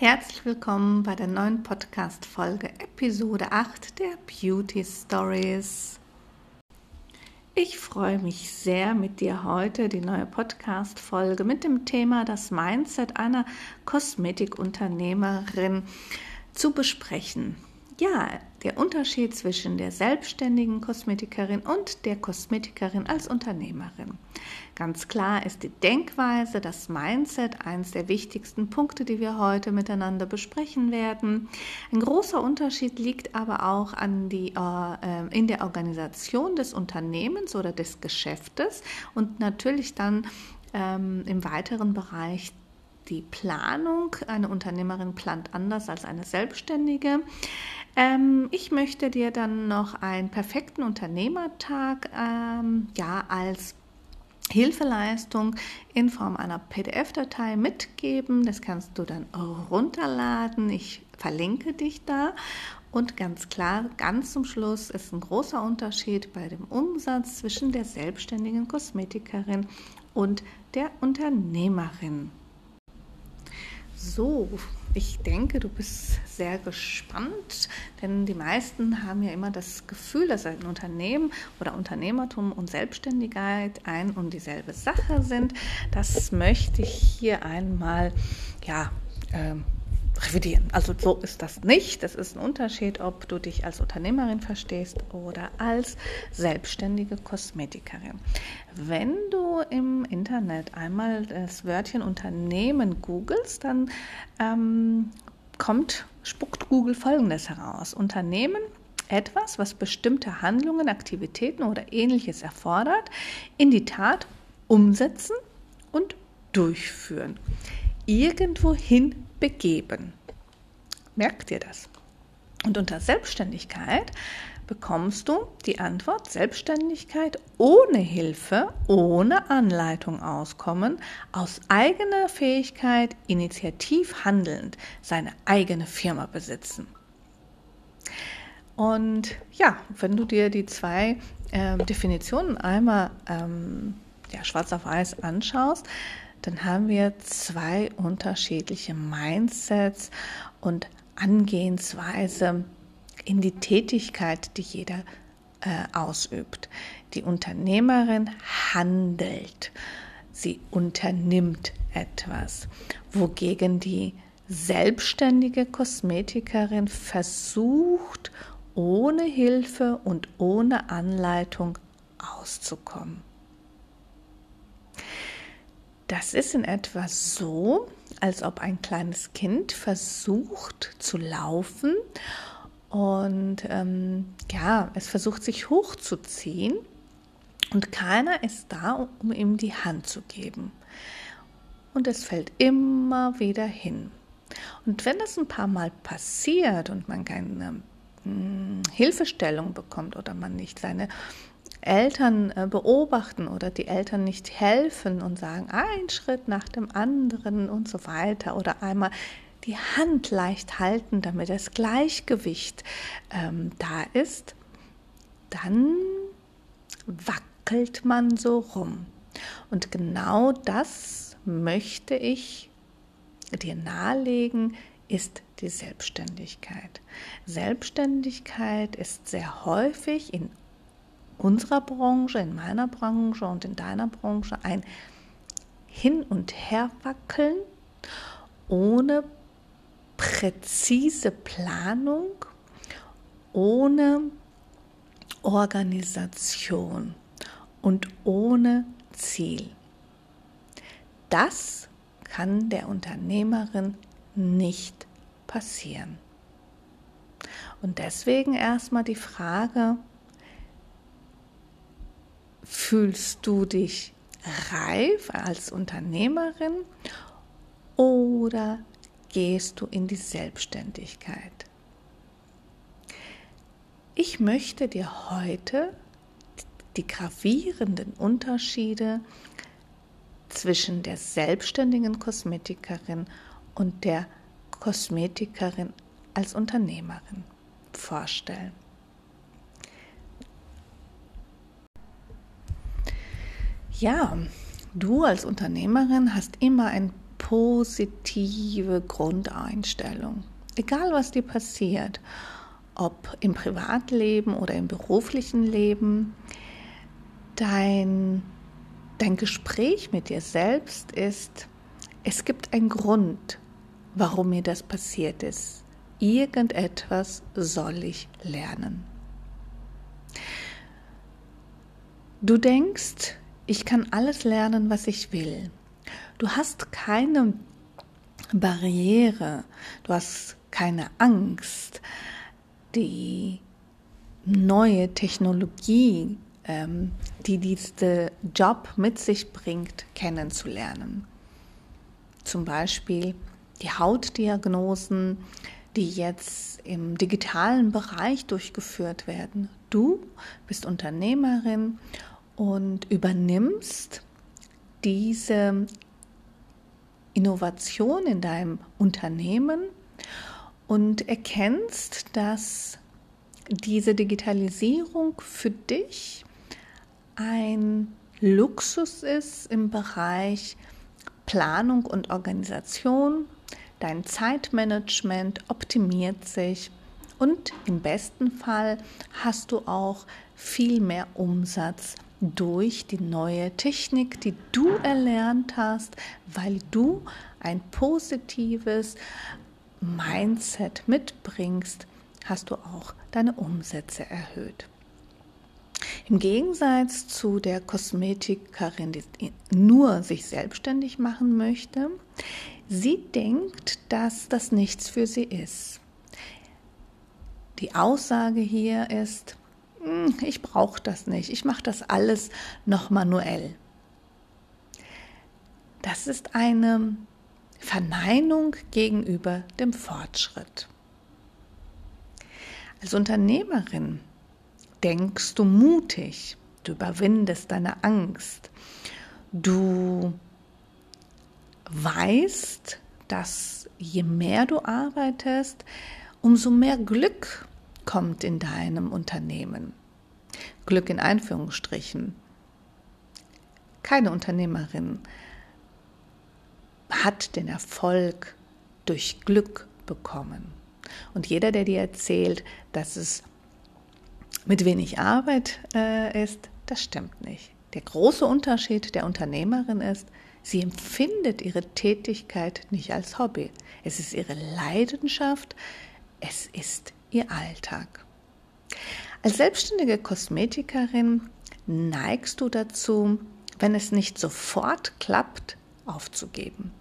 Herzlich willkommen bei der neuen Podcast-Folge, Episode 8 der Beauty Stories. Ich freue mich sehr, mit dir heute die neue Podcast-Folge mit dem Thema das Mindset einer Kosmetikunternehmerin zu besprechen ja, der Unterschied zwischen der selbstständigen Kosmetikerin und der Kosmetikerin als Unternehmerin. Ganz klar ist die Denkweise, das Mindset eines der wichtigsten Punkte, die wir heute miteinander besprechen werden. Ein großer Unterschied liegt aber auch an die, äh, in der Organisation des Unternehmens oder des Geschäftes und natürlich dann ähm, im weiteren Bereich die Planung. Eine Unternehmerin plant anders als eine Selbstständige. Ähm, ich möchte dir dann noch einen perfekten Unternehmertag ähm, ja, als Hilfeleistung in Form einer PDF-Datei mitgeben. Das kannst du dann runterladen. Ich verlinke dich da. Und ganz klar, ganz zum Schluss ist ein großer Unterschied bei dem Umsatz zwischen der selbstständigen Kosmetikerin und der Unternehmerin. So, ich denke, du bist sehr gespannt, denn die meisten haben ja immer das Gefühl, dass ein Unternehmen oder Unternehmertum und Selbstständigkeit ein und dieselbe Sache sind. Das möchte ich hier einmal ja, ähm, revidieren. Also so ist das nicht. Es ist ein Unterschied, ob du dich als Unternehmerin verstehst oder als selbstständige Kosmetikerin. Wenn du im Internet einmal das Wörtchen Unternehmen googelst, dann ähm, kommt, spuckt Google Folgendes heraus. Unternehmen etwas, was bestimmte Handlungen, Aktivitäten oder ähnliches erfordert, in die Tat umsetzen und durchführen. Irgendwohin begeben. Merkt ihr das? Und unter Selbstständigkeit bekommst du die Antwort Selbstständigkeit ohne Hilfe, ohne Anleitung auskommen, aus eigener Fähigkeit initiativ handelnd seine eigene Firma besitzen. Und ja, wenn du dir die zwei äh, Definitionen einmal ähm, ja, schwarz auf weiß anschaust, dann haben wir zwei unterschiedliche Mindsets und Angehensweise in die Tätigkeit, die jeder äh, ausübt. Die Unternehmerin handelt, sie unternimmt etwas, wogegen die selbstständige Kosmetikerin versucht, ohne Hilfe und ohne Anleitung auszukommen. Das ist in etwa so, als ob ein kleines Kind versucht zu laufen und ähm, ja, es versucht sich hochzuziehen und keiner ist da, um ihm die Hand zu geben. Und es fällt immer wieder hin. Und wenn das ein paar Mal passiert und man keine hm, Hilfestellung bekommt oder man nicht seine Eltern äh, beobachten oder die Eltern nicht helfen und sagen, ein Schritt nach dem anderen und so weiter oder einmal die Hand leicht halten, damit das Gleichgewicht ähm, da ist, dann wackelt man so rum. Und genau das möchte ich dir nahelegen, ist die Selbstständigkeit. Selbstständigkeit ist sehr häufig in unserer Branche, in meiner Branche und in deiner Branche ein Hin- und Herwackeln ohne präzise Planung, ohne Organisation und ohne Ziel. Das kann der Unternehmerin nicht passieren. Und deswegen erstmal die Frage, Fühlst du dich reif als Unternehmerin oder gehst du in die Selbstständigkeit? Ich möchte dir heute die gravierenden Unterschiede zwischen der selbstständigen Kosmetikerin und der Kosmetikerin als Unternehmerin vorstellen. Ja, du als Unternehmerin hast immer ein positive Grundeinstellung. Egal was dir passiert, ob im Privatleben oder im beruflichen Leben, dein, dein Gespräch mit dir selbst ist, es gibt einen Grund, warum mir das passiert ist. Irgendetwas soll ich lernen. Du denkst, ich kann alles lernen, was ich will. Du hast keine Barriere, du hast keine Angst, die neue Technologie, ähm, die dieser Job mit sich bringt, kennenzulernen. Zum Beispiel die Hautdiagnosen, die jetzt im digitalen Bereich durchgeführt werden. Du bist Unternehmerin und übernimmst diese Innovation in deinem Unternehmen und erkennst, dass diese Digitalisierung für dich ein Luxus ist im Bereich Planung und Organisation. Dein Zeitmanagement optimiert sich und im besten Fall hast du auch viel mehr Umsatz durch die neue Technik, die du erlernt hast, weil du ein positives Mindset mitbringst, hast du auch deine Umsätze erhöht. Im Gegensatz zu der Kosmetikerin, die nur sich selbstständig machen möchte, sie denkt, dass das nichts für sie ist. Die Aussage hier ist, ich brauche das nicht, ich mache das alles noch manuell. Das ist eine Verneinung gegenüber dem Fortschritt. Als Unternehmerin denkst du mutig, du überwindest deine Angst, du weißt, dass je mehr du arbeitest, umso mehr Glück kommt in deinem Unternehmen. Glück in Einführungsstrichen. Keine Unternehmerin hat den Erfolg durch Glück bekommen. Und jeder, der dir erzählt, dass es mit wenig Arbeit äh, ist, das stimmt nicht. Der große Unterschied der Unternehmerin ist, sie empfindet ihre Tätigkeit nicht als Hobby. Es ist ihre Leidenschaft, es ist ihr Alltag. Als selbstständige Kosmetikerin neigst du dazu, wenn es nicht sofort klappt, aufzugeben.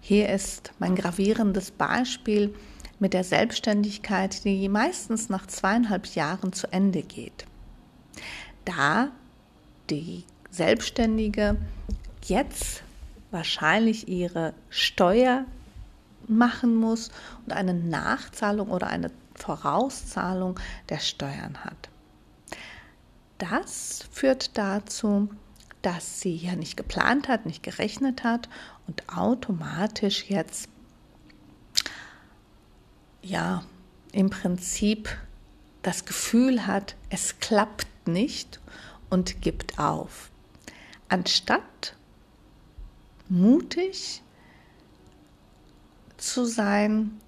Hier ist mein gravierendes Beispiel mit der Selbstständigkeit, die meistens nach zweieinhalb Jahren zu Ende geht. Da die Selbstständige jetzt wahrscheinlich ihre Steuer machen muss und eine Nachzahlung oder eine Vorauszahlung der Steuern hat. Das führt dazu, dass sie ja nicht geplant hat, nicht gerechnet hat und automatisch jetzt ja im Prinzip das Gefühl hat, es klappt nicht und gibt auf. Anstatt mutig zu sein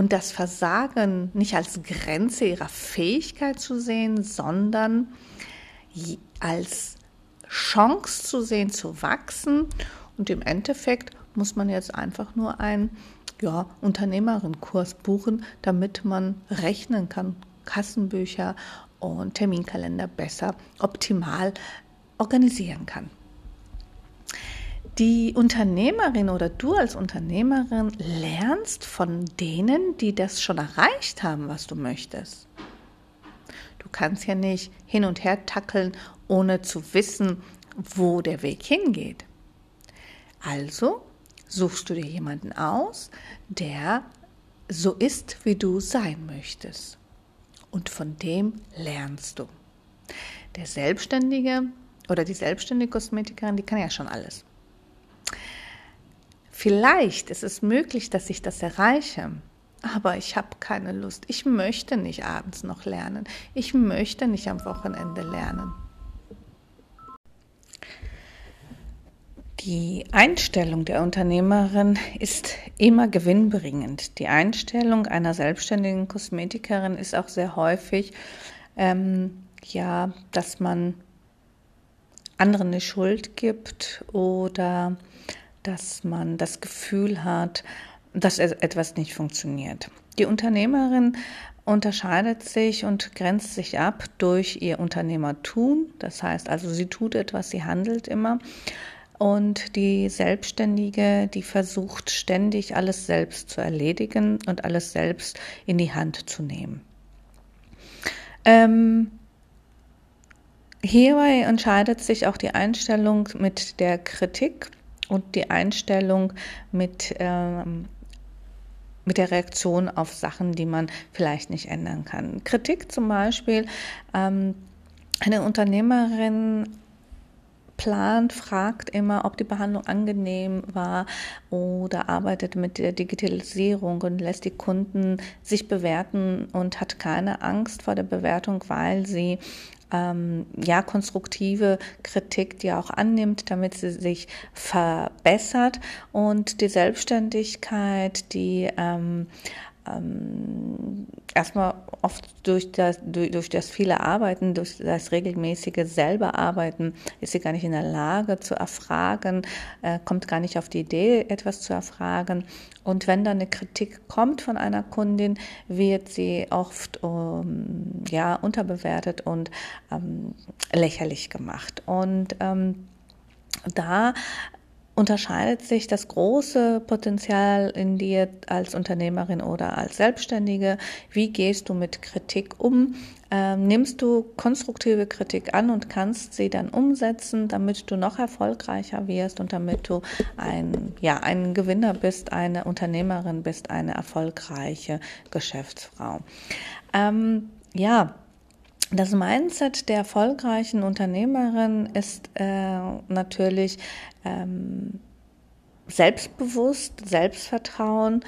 und das Versagen nicht als Grenze ihrer Fähigkeit zu sehen, sondern als Chance zu sehen, zu wachsen. Und im Endeffekt muss man jetzt einfach nur einen ja, Unternehmerinnenkurs buchen, damit man rechnen kann, Kassenbücher und Terminkalender besser optimal organisieren kann. Die Unternehmerin oder du als Unternehmerin lernst von denen, die das schon erreicht haben, was du möchtest. Du kannst ja nicht hin und her tackeln, ohne zu wissen, wo der Weg hingeht. Also suchst du dir jemanden aus, der so ist, wie du sein möchtest. Und von dem lernst du. Der Selbstständige oder die selbstständige Kosmetikerin, die kann ja schon alles. Vielleicht ist es möglich, dass ich das erreiche, aber ich habe keine Lust. Ich möchte nicht abends noch lernen. Ich möchte nicht am Wochenende lernen. Die Einstellung der Unternehmerin ist immer gewinnbringend. Die Einstellung einer selbstständigen Kosmetikerin ist auch sehr häufig, ähm, ja, dass man anderen eine Schuld gibt oder dass man das Gefühl hat, dass etwas nicht funktioniert. Die Unternehmerin unterscheidet sich und grenzt sich ab durch ihr Unternehmertum. Das heißt also, sie tut etwas, sie handelt immer. Und die Selbstständige, die versucht ständig alles selbst zu erledigen und alles selbst in die Hand zu nehmen. Ähm, hierbei entscheidet sich auch die Einstellung mit der Kritik und die Einstellung mit, ähm, mit der Reaktion auf Sachen, die man vielleicht nicht ändern kann. Kritik zum Beispiel, ähm, eine Unternehmerin plant, fragt immer, ob die Behandlung angenehm war oder arbeitet mit der Digitalisierung und lässt die Kunden sich bewerten und hat keine Angst vor der Bewertung, weil sie ähm, ja konstruktive Kritik, die auch annimmt, damit sie sich verbessert. Und die Selbstständigkeit, die ähm, ähm, erstmal oft durch das, durch, durch, das viele Arbeiten, durch das regelmäßige selber Arbeiten, ist sie gar nicht in der Lage zu erfragen, äh, kommt gar nicht auf die Idee, etwas zu erfragen. Und wenn dann eine Kritik kommt von einer Kundin, wird sie oft um, ja, unterbewertet und ähm, lächerlich gemacht. Und ähm, da unterscheidet sich das große Potenzial in dir als Unternehmerin oder als Selbstständige? Wie gehst du mit Kritik um? Ähm, nimmst du konstruktive Kritik an und kannst sie dann umsetzen, damit du noch erfolgreicher wirst und damit du ein, ja, ein Gewinner bist, eine Unternehmerin bist, eine erfolgreiche Geschäftsfrau? Ähm, ja, das Mindset der erfolgreichen Unternehmerin ist äh, natürlich ähm, selbstbewusst, Selbstvertrauen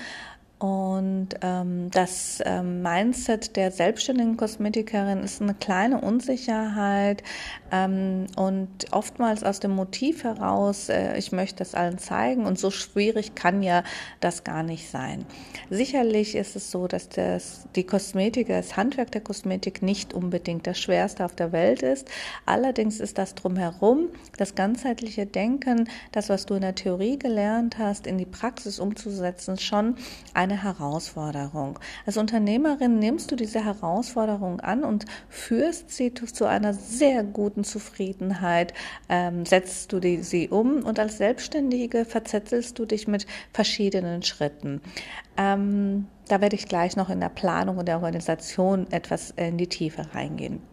und ähm, das ähm, Mindset der selbstständigen Kosmetikerin ist eine kleine Unsicherheit und oftmals aus dem Motiv heraus, äh, ich möchte das allen zeigen und so schwierig kann ja das gar nicht sein. Sicherlich ist es so, dass das, die Kosmetik, das Handwerk der Kosmetik nicht unbedingt das schwerste auf der Welt ist. Allerdings ist das drumherum, das ganzheitliche Denken, das, was du in der Theorie gelernt hast, in die Praxis umzusetzen, schon eine Herausforderung. Als Unternehmerin nimmst du diese Herausforderung an und führst sie zu einer sehr guten Zufriedenheit, ähm, setzt du die, sie um und als Selbstständige verzettelst du dich mit verschiedenen Schritten. Ähm, da werde ich gleich noch in der Planung und der Organisation etwas in die Tiefe reingehen.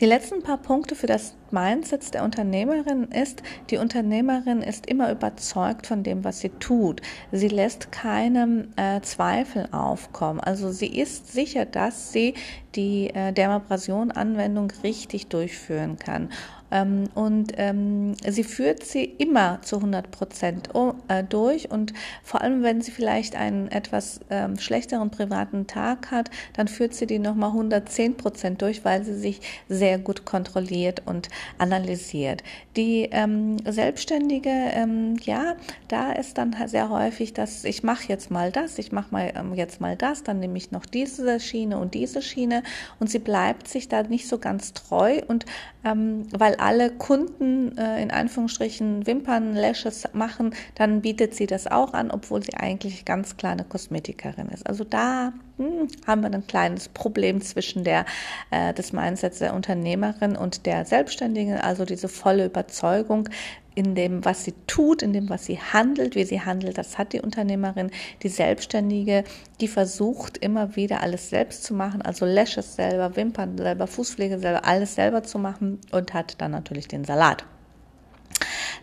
Die letzten paar Punkte für das Mindset der Unternehmerin ist, die Unternehmerin ist immer überzeugt von dem, was sie tut. Sie lässt keinem äh, Zweifel aufkommen. Also sie ist sicher, dass sie die äh, Dermabrasion-Anwendung richtig durchführen kann. Ähm, und ähm, sie führt sie immer zu 100 Prozent äh, durch. Und vor allem, wenn sie vielleicht einen etwas ähm, schlechteren privaten Tag hat, dann führt sie die nochmal 110 Prozent durch, weil sie sich sehr gut kontrolliert und analysiert. Die ähm, Selbstständige, ähm, ja, da ist dann sehr häufig, dass ich mache jetzt mal das, ich mache mal jetzt mal das, dann nehme ich noch diese Schiene und diese Schiene und sie bleibt sich da nicht so ganz treu und ähm, weil alle Kunden äh, in Anführungsstrichen Wimpern, Lashes machen, dann bietet sie das auch an, obwohl sie eigentlich ganz kleine Kosmetikerin ist. Also da hm, haben wir ein kleines Problem zwischen der, äh, des Mindsets der Unternehmerin und der Selbstständigen, also diese volle Überzeugung, in dem, was sie tut, in dem, was sie handelt, wie sie handelt. Das hat die Unternehmerin, die Selbstständige, die versucht immer wieder alles selbst zu machen, also Lashes selber, Wimpern selber, Fußpflege selber, alles selber zu machen und hat dann natürlich den Salat.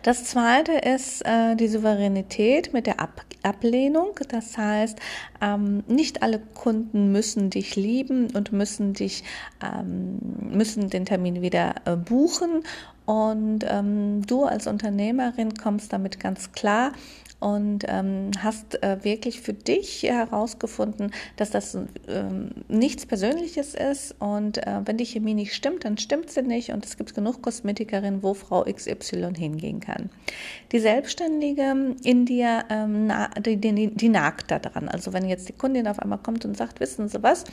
Das zweite ist äh, die Souveränität mit der Ab Ablehnung. Das heißt, Ähm, nicht alle Kunden müssen dich lieben und müssen dich, ähm, müssen den Termin wieder äh, buchen. Und ähm, du als Unternehmerin kommst damit ganz klar und ähm, hast äh, wirklich für dich herausgefunden, dass das ähm, nichts Persönliches ist? Und äh, wenn die Chemie nicht stimmt, dann stimmt sie nicht. Und es gibt genug Kosmetikerinnen, wo Frau XY hingehen kann. Die Selbstständige in dir, ähm, na, die, die, die nagt da dran. Also wenn jetzt die Kundin auf einmal kommt und sagt, wissen Sie was,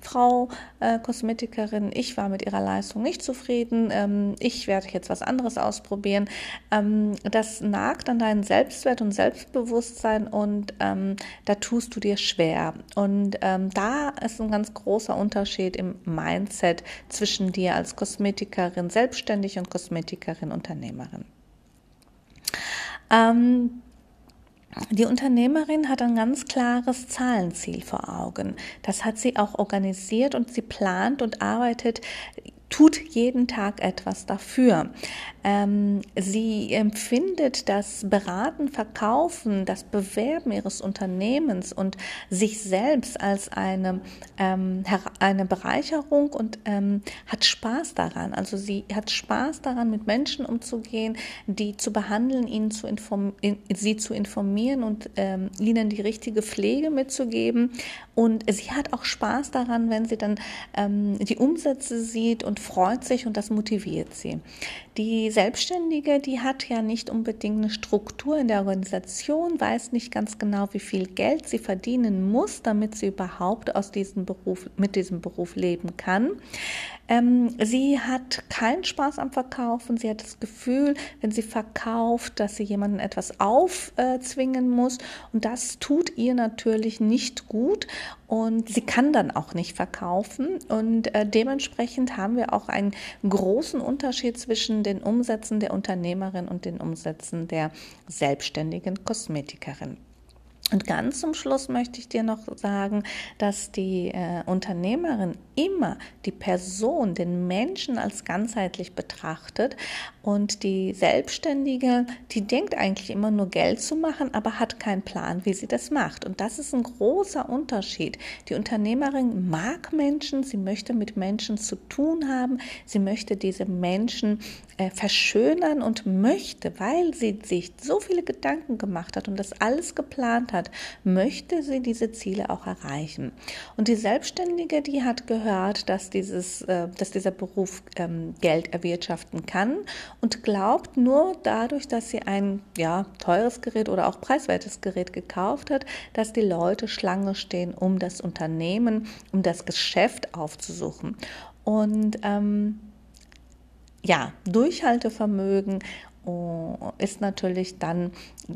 Frau äh, Kosmetikerin, ich war mit Ihrer Leistung nicht zufrieden, ähm, ich werde jetzt was anderes ausprobieren, ähm, das nagt an deinen Selbstwert und Selbstwert Selbstbewusstsein und ähm, da tust du dir schwer. Und ähm, da ist ein ganz großer Unterschied im Mindset zwischen dir als Kosmetikerin selbstständig und Kosmetikerin Unternehmerin. Ähm, die Unternehmerin hat ein ganz klares Zahlenziel vor Augen. Das hat sie auch organisiert und sie plant und arbeitet tut jeden Tag etwas dafür. Ähm, sie empfindet das Beraten, Verkaufen, das Bewerben ihres Unternehmens und sich selbst als eine, ähm, eine Bereicherung und ähm, hat Spaß daran. Also sie hat Spaß daran, mit Menschen umzugehen, die zu behandeln, ihnen zu sie zu informieren und ähm, ihnen die richtige Pflege mitzugeben. Und sie hat auch Spaß daran, wenn sie dann ähm, die Umsätze sieht und freut sich und das motiviert sie. Die Selbstständige, die hat ja nicht unbedingt eine Struktur in der Organisation, weiß nicht ganz genau, wie viel Geld sie verdienen muss, damit sie überhaupt aus diesem Beruf, mit diesem Beruf leben kann. Ähm, sie hat keinen Spaß am Verkaufen. Sie hat das Gefühl, wenn sie verkauft, dass sie jemanden etwas aufzwingen muss. Und das tut ihr natürlich nicht gut. Und sie kann dann auch nicht verkaufen. Und äh, dementsprechend haben wir auch einen großen Unterschied zwischen den Umsätzen der Unternehmerin und den Umsätzen der selbstständigen Kosmetikerin. Und ganz zum Schluss möchte ich dir noch sagen, dass die äh, Unternehmerin immer die Person, den Menschen als ganzheitlich betrachtet und die Selbstständige, die denkt eigentlich immer nur Geld zu machen, aber hat keinen Plan, wie sie das macht. Und das ist ein großer Unterschied. Die Unternehmerin mag Menschen, sie möchte mit Menschen zu tun haben, sie möchte diese Menschen äh, verschönern und möchte, weil sie sich so viele Gedanken gemacht hat und das alles geplant hat, möchte sie diese Ziele auch erreichen. Und die Selbstständige, die hat gehört, dass, dieses, äh, dass dieser Beruf ähm, Geld erwirtschaften kann und glaubt nur dadurch, dass sie ein ja, teures Gerät oder auch preiswertes Gerät gekauft hat, dass die Leute Schlange stehen, um das Unternehmen, um das Geschäft aufzusuchen. Und ähm, ja, Durchhaltevermögen oh, ist natürlich dann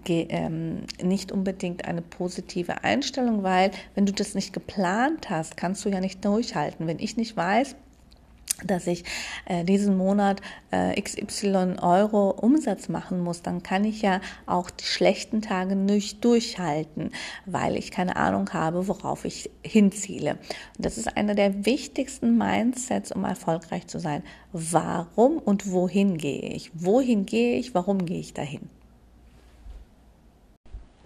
ähm, nicht unbedingt eine positive Einstellung, weil wenn du das nicht geplant hast, kannst du ja nicht durchhalten. Wenn ich nicht weiß, dass ich äh, diesen Monat äh, XY Euro Umsatz machen muss, dann kann ich ja auch die schlechten Tage nicht durchhalten, weil ich keine Ahnung habe, worauf ich hinziele. Und das ist einer der wichtigsten Mindsets, um erfolgreich zu sein. Warum und wohin gehe ich? Wohin gehe ich? Warum gehe ich dahin?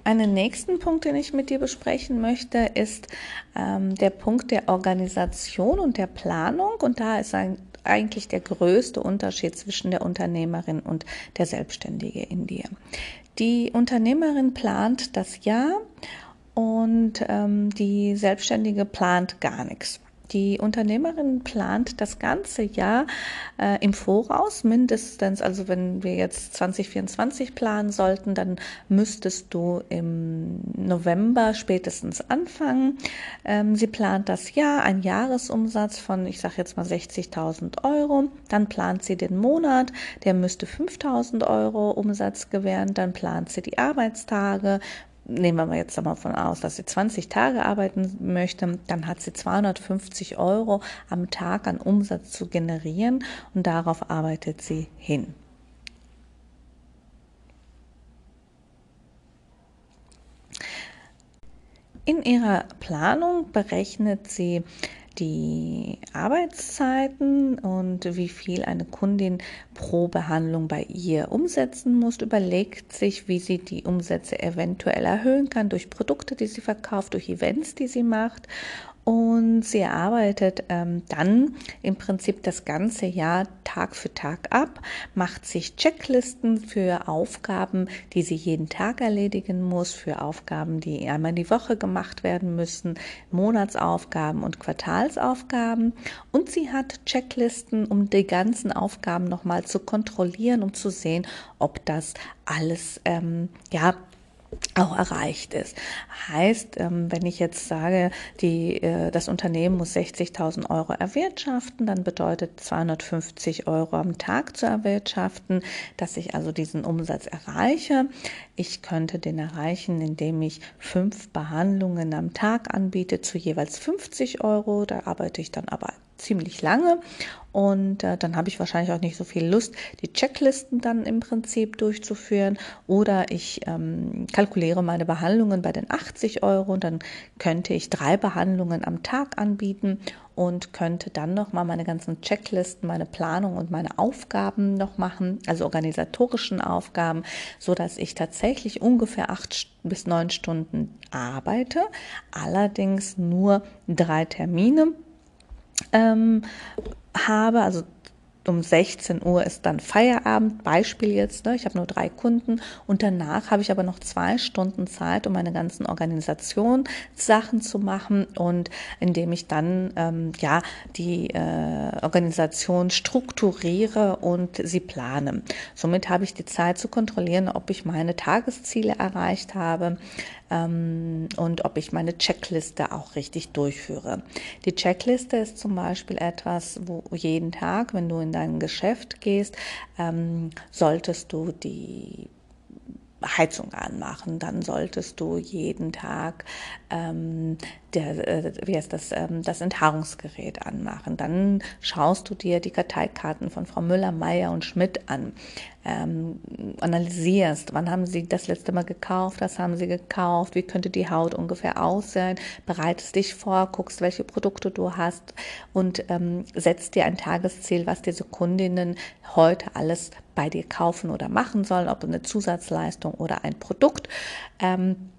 Einen nächsten Punkt, den ich mit dir besprechen möchte, ist ähm, der Punkt der Organisation und der Planung. Und da ist ein, eigentlich der größte Unterschied zwischen der Unternehmerin und der Selbstständige in dir. Die Unternehmerin plant das Jahr und ähm, die Selbstständige plant gar nichts. Die Unternehmerin plant das ganze Jahr äh, im Voraus, mindestens, also wenn wir jetzt 2024 planen sollten, dann müsstest du im November spätestens anfangen. Ähm, sie plant das Jahr, ein Jahresumsatz von, ich sage jetzt mal 60.000 Euro. Dann plant sie den Monat, der müsste 5.000 Euro Umsatz gewähren. Dann plant sie die Arbeitstage, nehmen wir mal jetzt mal von aus, dass sie 20 Tage arbeiten möchte, dann hat sie 250 Euro am Tag an Umsatz zu generieren und darauf arbeitet sie hin. In ihrer Planung berechnet sie die Arbeitszeiten und wie viel eine Kundin pro Behandlung bei ihr umsetzen muss, überlegt sich, wie sie die Umsätze eventuell erhöhen kann durch Produkte, die sie verkauft, durch Events, die sie macht und sie arbeitet ähm, dann im Prinzip das ganze Jahr Tag für Tag ab, macht sich Checklisten für Aufgaben, die sie jeden Tag erledigen muss, für Aufgaben, die einmal die Woche gemacht werden müssen, Monatsaufgaben und Quartalsaufgaben. Und sie hat Checklisten, um die ganzen Aufgaben nochmal zu kontrollieren, um zu sehen, ob das alles ähm, ja auch erreicht ist. Heißt, ähm, wenn ich jetzt sage, die, äh, das Unternehmen muss 60.000 Euro erwirtschaften, dann bedeutet 250 Euro am Tag zu erwirtschaften, dass ich also diesen Umsatz erreiche. Ich könnte den erreichen, indem ich fünf Behandlungen am Tag anbiete zu jeweils 50 Euro. Da arbeite ich dann aber ziemlich lange. Und äh, dann habe ich wahrscheinlich auch nicht so viel Lust, die Checklisten dann im Prinzip durchzuführen. Oder ich ähm, kalkuliere meine Behandlungen bei den 80 Euro und dann könnte ich drei Behandlungen am Tag anbieten und könnte dann noch mal meine ganzen Checklisten, meine Planung und meine Aufgaben noch machen, also organisatorischen Aufgaben, so dass ich tatsächlich ungefähr acht bis neun Stunden arbeite, allerdings nur drei Termine ähm, habe, also um 16 Uhr ist dann Feierabend, Beispiel jetzt, ne? ich habe nur drei Kunden. Und danach habe ich aber noch zwei Stunden Zeit, um meine ganzen Organisationssachen zu machen. Und indem ich dann ähm, ja die äh, Organisation strukturiere und sie plane. Somit habe ich die Zeit zu kontrollieren, ob ich meine Tagesziele erreicht habe, ähm, und ob ich meine Checkliste auch richtig durchführe. Die Checkliste ist zum Beispiel etwas, wo jeden Tag, wenn du in dein Geschäft gehst, ähm, solltest du die Heizung anmachen, dann solltest du jeden Tag ähm, der, äh, wie heißt das, ähm, das Enthaarungsgerät anmachen. Dann schaust du dir die Karteikarten von Frau Müller, Meier und Schmidt an, ähm, analysierst, wann haben sie das letzte Mal gekauft, was haben sie gekauft, wie könnte die Haut ungefähr aussehen, bereitest dich vor, guckst, welche Produkte du hast und ähm, setzt dir ein Tagesziel, was diese Kundinnen heute alles bei dir kaufen oder machen sollen, ob eine Zusatzleistung oder ein Produkt. Ähm,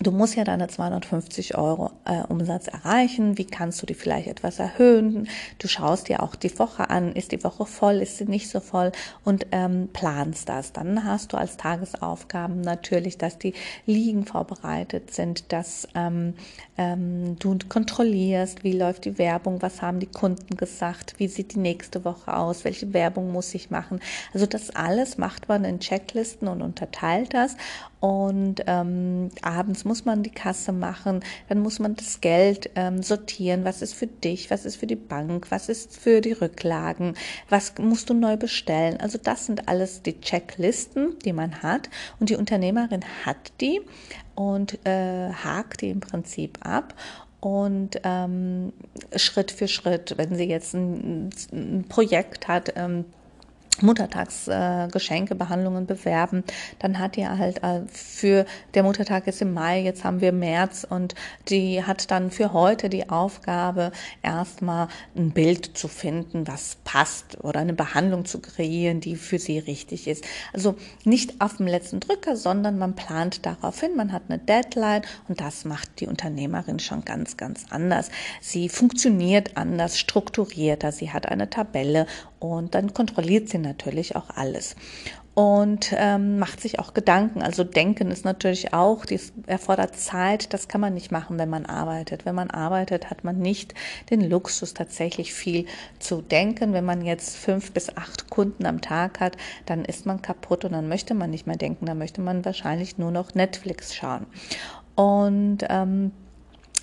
Du musst ja deine 250 Euro äh, Umsatz erreichen. Wie kannst du die vielleicht etwas erhöhen? Du schaust dir auch die Woche an. Ist die Woche voll? Ist sie nicht so voll? Und ähm, planst das. Dann hast du als Tagesaufgaben natürlich, dass die Liegen vorbereitet sind, dass ähm, ähm, du kontrollierst, wie läuft die Werbung, was haben die Kunden gesagt, wie sieht die nächste Woche aus, welche Werbung muss ich machen. Also das alles macht man in Checklisten und unterteilt das. Und ähm, abends muss man die Kasse machen, dann muss man das Geld ähm, sortieren, was ist für dich, was ist für die Bank, was ist für die Rücklagen, was musst du neu bestellen. Also das sind alles die Checklisten, die man hat. Und die Unternehmerin hat die und äh, hakt die im Prinzip ab. Und ähm, Schritt für Schritt, wenn sie jetzt ein, ein Projekt hat, ähm, Muttertagsgeschenke, äh, Behandlungen bewerben, dann hat die halt äh, für der Muttertag ist im Mai, jetzt haben wir März und die hat dann für heute die Aufgabe, erstmal ein Bild zu finden, was passt oder eine Behandlung zu kreieren, die für sie richtig ist. Also nicht auf dem letzten Drücker, sondern man plant darauf hin, man hat eine Deadline und das macht die Unternehmerin schon ganz, ganz anders. Sie funktioniert anders, strukturierter, sie hat eine Tabelle und dann kontrolliert sie natürlich auch alles und ähm, macht sich auch Gedanken. Also denken ist natürlich auch, dies erfordert Zeit, das kann man nicht machen, wenn man arbeitet. Wenn man arbeitet, hat man nicht den Luxus, tatsächlich viel zu denken. Wenn man jetzt fünf bis acht Kunden am Tag hat, dann ist man kaputt und dann möchte man nicht mehr denken, dann möchte man wahrscheinlich nur noch Netflix schauen. Und ähm,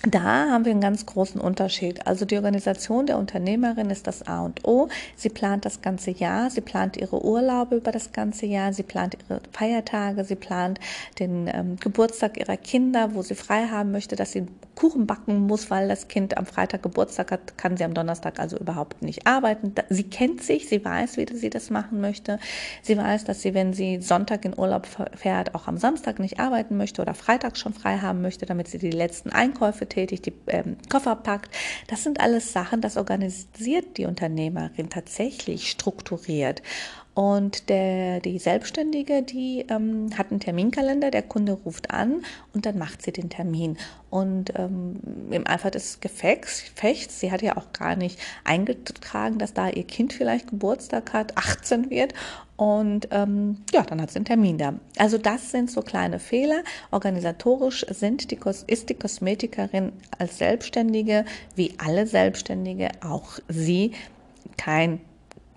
da haben wir einen ganz großen Unterschied. Also die Organisation der Unternehmerin ist das A und O. Sie plant das ganze Jahr, sie plant ihre Urlaube über das ganze Jahr, sie plant ihre Feiertage, sie plant den ähm, Geburtstag ihrer Kinder, wo sie frei haben möchte, dass sie Kuchen backen muss, weil das Kind am Freitag Geburtstag hat, kann sie am Donnerstag also überhaupt nicht arbeiten. Sie kennt sich, sie weiß, wie sie das machen möchte. Sie weiß, dass sie, wenn sie Sonntag in Urlaub fährt, auch am Samstag nicht arbeiten möchte oder Freitag schon frei haben möchte, damit sie die letzten Einkäufe tätigt, die ähm, Koffer packt. Das sind alles Sachen, das organisiert die Unternehmerin tatsächlich strukturiert. Und der, die Selbstständige, die ähm, hat einen Terminkalender, der Kunde ruft an und dann macht sie den Termin. Und ähm, im Eifer des Gefechts, sie hat ja auch gar nicht eingetragen, dass da ihr Kind vielleicht Geburtstag hat, 18 wird. Und ähm, ja, dann hat sie einen Termin da. Also das sind so kleine Fehler. Organisatorisch sind die, ist die Kosmetikerin als Selbstständige, wie alle Selbstständige, auch sie kein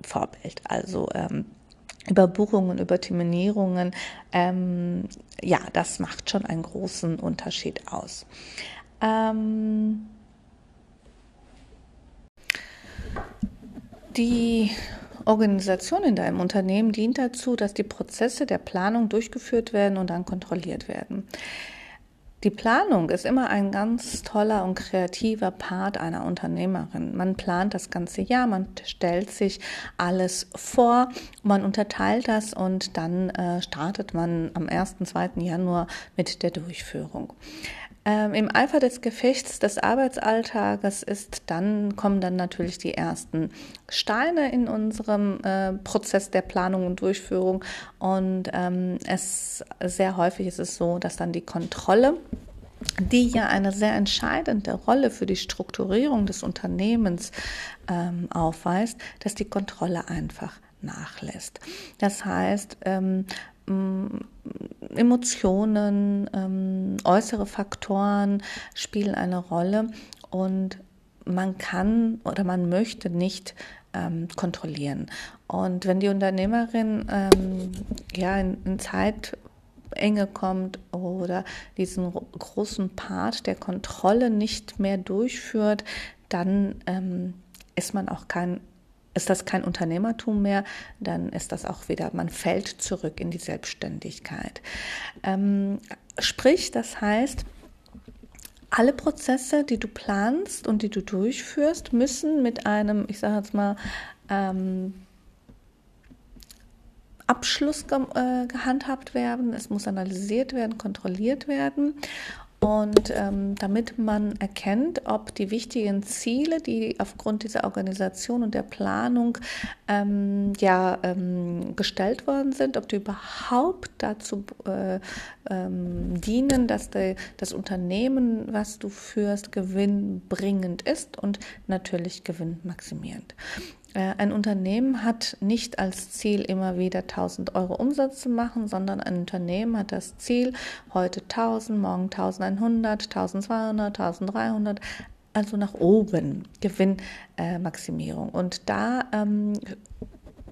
Vorbild. Also ähm, Überbuchungen, Überterminierungen, ähm, ja, das macht schon einen großen Unterschied aus. Ähm, die Organisation in deinem Unternehmen dient dazu, dass die Prozesse der Planung durchgeführt werden und dann kontrolliert werden. Die Planung ist immer ein ganz toller und kreativer Part einer Unternehmerin. Man plant das ganze Jahr, man stellt sich alles vor, man unterteilt das und dann äh, startet man am 1. 2. Januar mit der Durchführung. Ähm, Im Eifer des Gefechts des Arbeitsalltages ist dann, kommen dann natürlich die ersten Steine in unserem äh, Prozess der Planung und Durchführung. Und ähm, es sehr häufig ist es so, dass dann die Kontrolle die ja eine sehr entscheidende Rolle für die Strukturierung des Unternehmens ähm, aufweist, dass die Kontrolle einfach nachlässt. Das heißt, ähm, Emotionen, ähm, äußere Faktoren spielen eine Rolle und man kann oder man möchte nicht ähm, kontrollieren. Und wenn die Unternehmerin ähm, ja in, in Zeitenge kommt oder diesen großen Part der Kontrolle nicht mehr durchführt, dann ähm, ist man auch kein ist das kein Unternehmertum mehr, dann ist das auch wieder, man fällt zurück in die Selbstständigkeit. Ähm, sprich, das heißt, alle Prozesse, die du planst und die du durchführst, müssen mit einem, ich sage jetzt mal, ähm, Abschluss ge äh, gehandhabt werden. Es muss analysiert werden, kontrolliert werden. Und ähm, damit man erkennt, ob die wichtigen Ziele, die aufgrund dieser Organisation und der Planung ähm, ja, ähm, gestellt worden sind, ob die überhaupt dazu äh, ähm, dienen, dass de, das Unternehmen, was du führst, gewinnbringend ist und natürlich gewinnmaximierend. Äh, ein Unternehmen hat nicht als Ziel immer wieder 1000 Euro Umsatz zu machen, sondern ein Unternehmen hat das Ziel, heute 1000, morgen 1100, 1200, 1300, also nach oben Gewinnmaximierung. Äh, Und da ähm,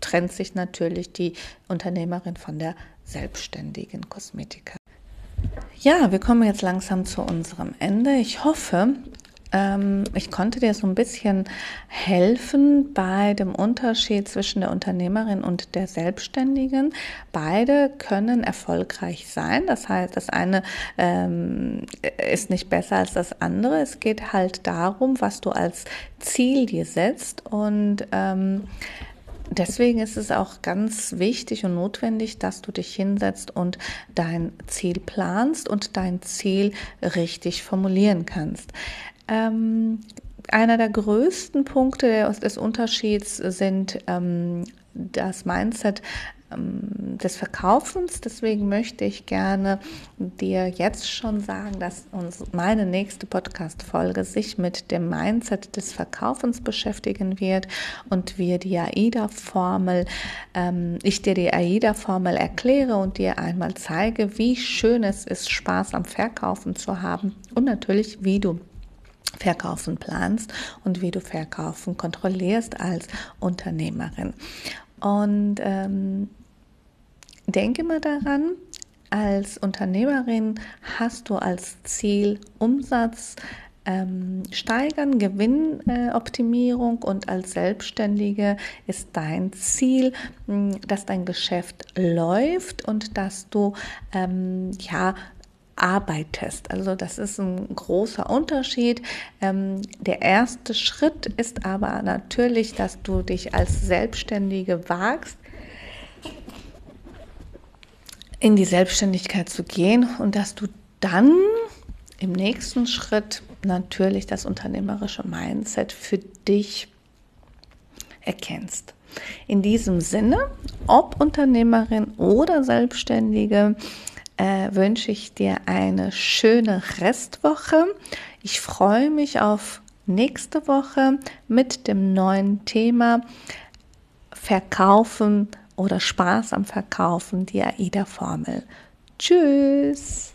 trennt sich natürlich die Unternehmerin von der selbstständigen Kosmetiker. Ja, wir kommen jetzt langsam zu unserem Ende. Ich hoffe, ich konnte dir so ein bisschen helfen bei dem Unterschied zwischen der Unternehmerin und der Selbstständigen. Beide können erfolgreich sein. Das heißt, das eine ähm, ist nicht besser als das andere. Es geht halt darum, was du als Ziel dir setzt und ähm, Deswegen ist es auch ganz wichtig und notwendig, dass du dich hinsetzt und dein Ziel planst und dein Ziel richtig formulieren kannst. Ähm, einer der größten Punkte des Unterschieds sind ähm, das Mindset ähm, des Verkaufens. Deswegen möchte ich gerne dir jetzt schon sagen, dass uns meine nächste Podcast-Folge sich mit dem Mindset des Verkaufens beschäftigen wird und wir die AIDA-Formel, ähm, ich dir die AIDA-Formel erkläre und dir einmal zeige, wie schön es ist, Spaß am Verkaufen zu haben und natürlich, wie du Verkaufen planst und wie du Verkaufen kontrollierst als Unternehmerin. Und ähm, denke mal daran, als Unternehmerin hast du als Ziel Umsatz ähm, steigern, Gewinnoptimierung äh, und als Selbstständige ist dein Ziel, mh, dass dein Geschäft läuft und dass du ähm, ja arbeitest. Also das ist ein großer Unterschied. Ähm, der erste Schritt ist aber natürlich, dass du dich als Selbstständige wagst, in die Selbstständigkeit zu gehen und dass du dann im nächsten Schritt natürlich das unternehmerische Mindset für dich erkennst. In diesem Sinne, ob Unternehmerin oder Selbstständige, äh, wünsche ich dir eine schöne Restwoche. Ich freue mich auf nächste Woche mit dem neuen Thema Verkaufen oder Spaß am Verkaufen, die AIDA-Formel. Tschüss!